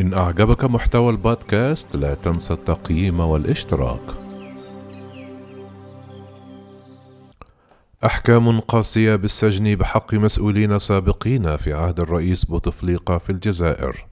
إن أعجبك محتوى البودكاست لا تنسى التقييم والاشتراك. أحكام قاسية بالسجن بحق مسؤولين سابقين في عهد الرئيس بوتفليقة في الجزائر.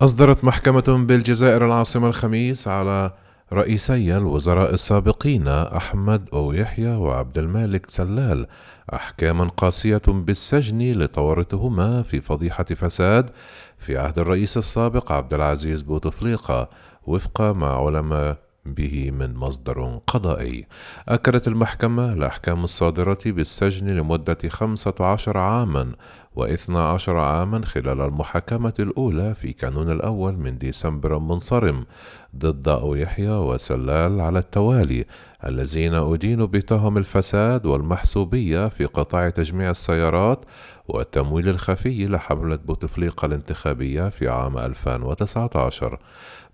أصدرت محكمة بالجزائر العاصمة الخميس على رئيسي الوزراء السابقين أحمد أو يحيى وعبد المالك سلال أحكاما قاسية بالسجن لتورطهما في فضيحة فساد في عهد الرئيس السابق عبد العزيز بوتفليقة وفق ما علم به من مصدر قضائي. أكدت المحكمة الأحكام الصادرة بالسجن لمدة خمسة عشر عاما واثنى عشر عاما خلال المحاكمة الأولى في كانون الأول من ديسمبر منصرم ضد أو يحيى وسلال على التوالي الذين أدينوا بتهم الفساد والمحسوبية في قطاع تجميع السيارات والتمويل الخفي لحملة بوتفليقة الانتخابية في عام 2019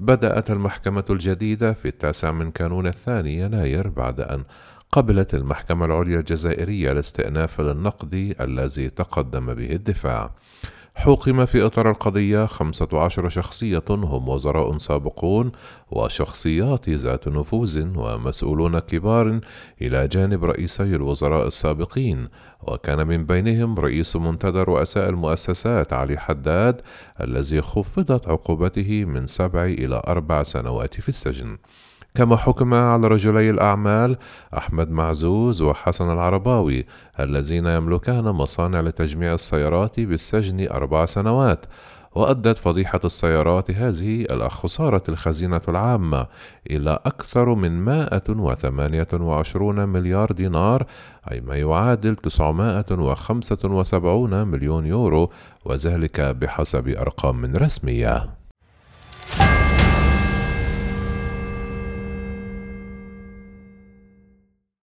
بدأت المحكمة الجديدة في التاسع من كانون الثاني يناير بعد أن قبلت المحكمة العليا الجزائرية الاستئناف للنقد الذي تقدم به الدفاع. حوكم في إطار القضية خمسة عشر شخصية هم وزراء سابقون وشخصيات ذات نفوذ ومسؤولون كبار إلى جانب رئيسي الوزراء السابقين. وكان من بينهم رئيس منتدى رؤساء المؤسسات علي حداد الذي خفضت عقوبته من سبع إلى أربع سنوات في السجن. كما حكم على رجلي الأعمال أحمد معزوز وحسن العرباوي اللذين يملكان مصانع لتجميع السيارات بالسجن أربع سنوات. وأدت فضيحة السيارات هذه إلى خسارة الخزينة العامة إلى أكثر من 128 مليار دينار أي ما يعادل 975 مليون يورو وذلك بحسب أرقام رسمية.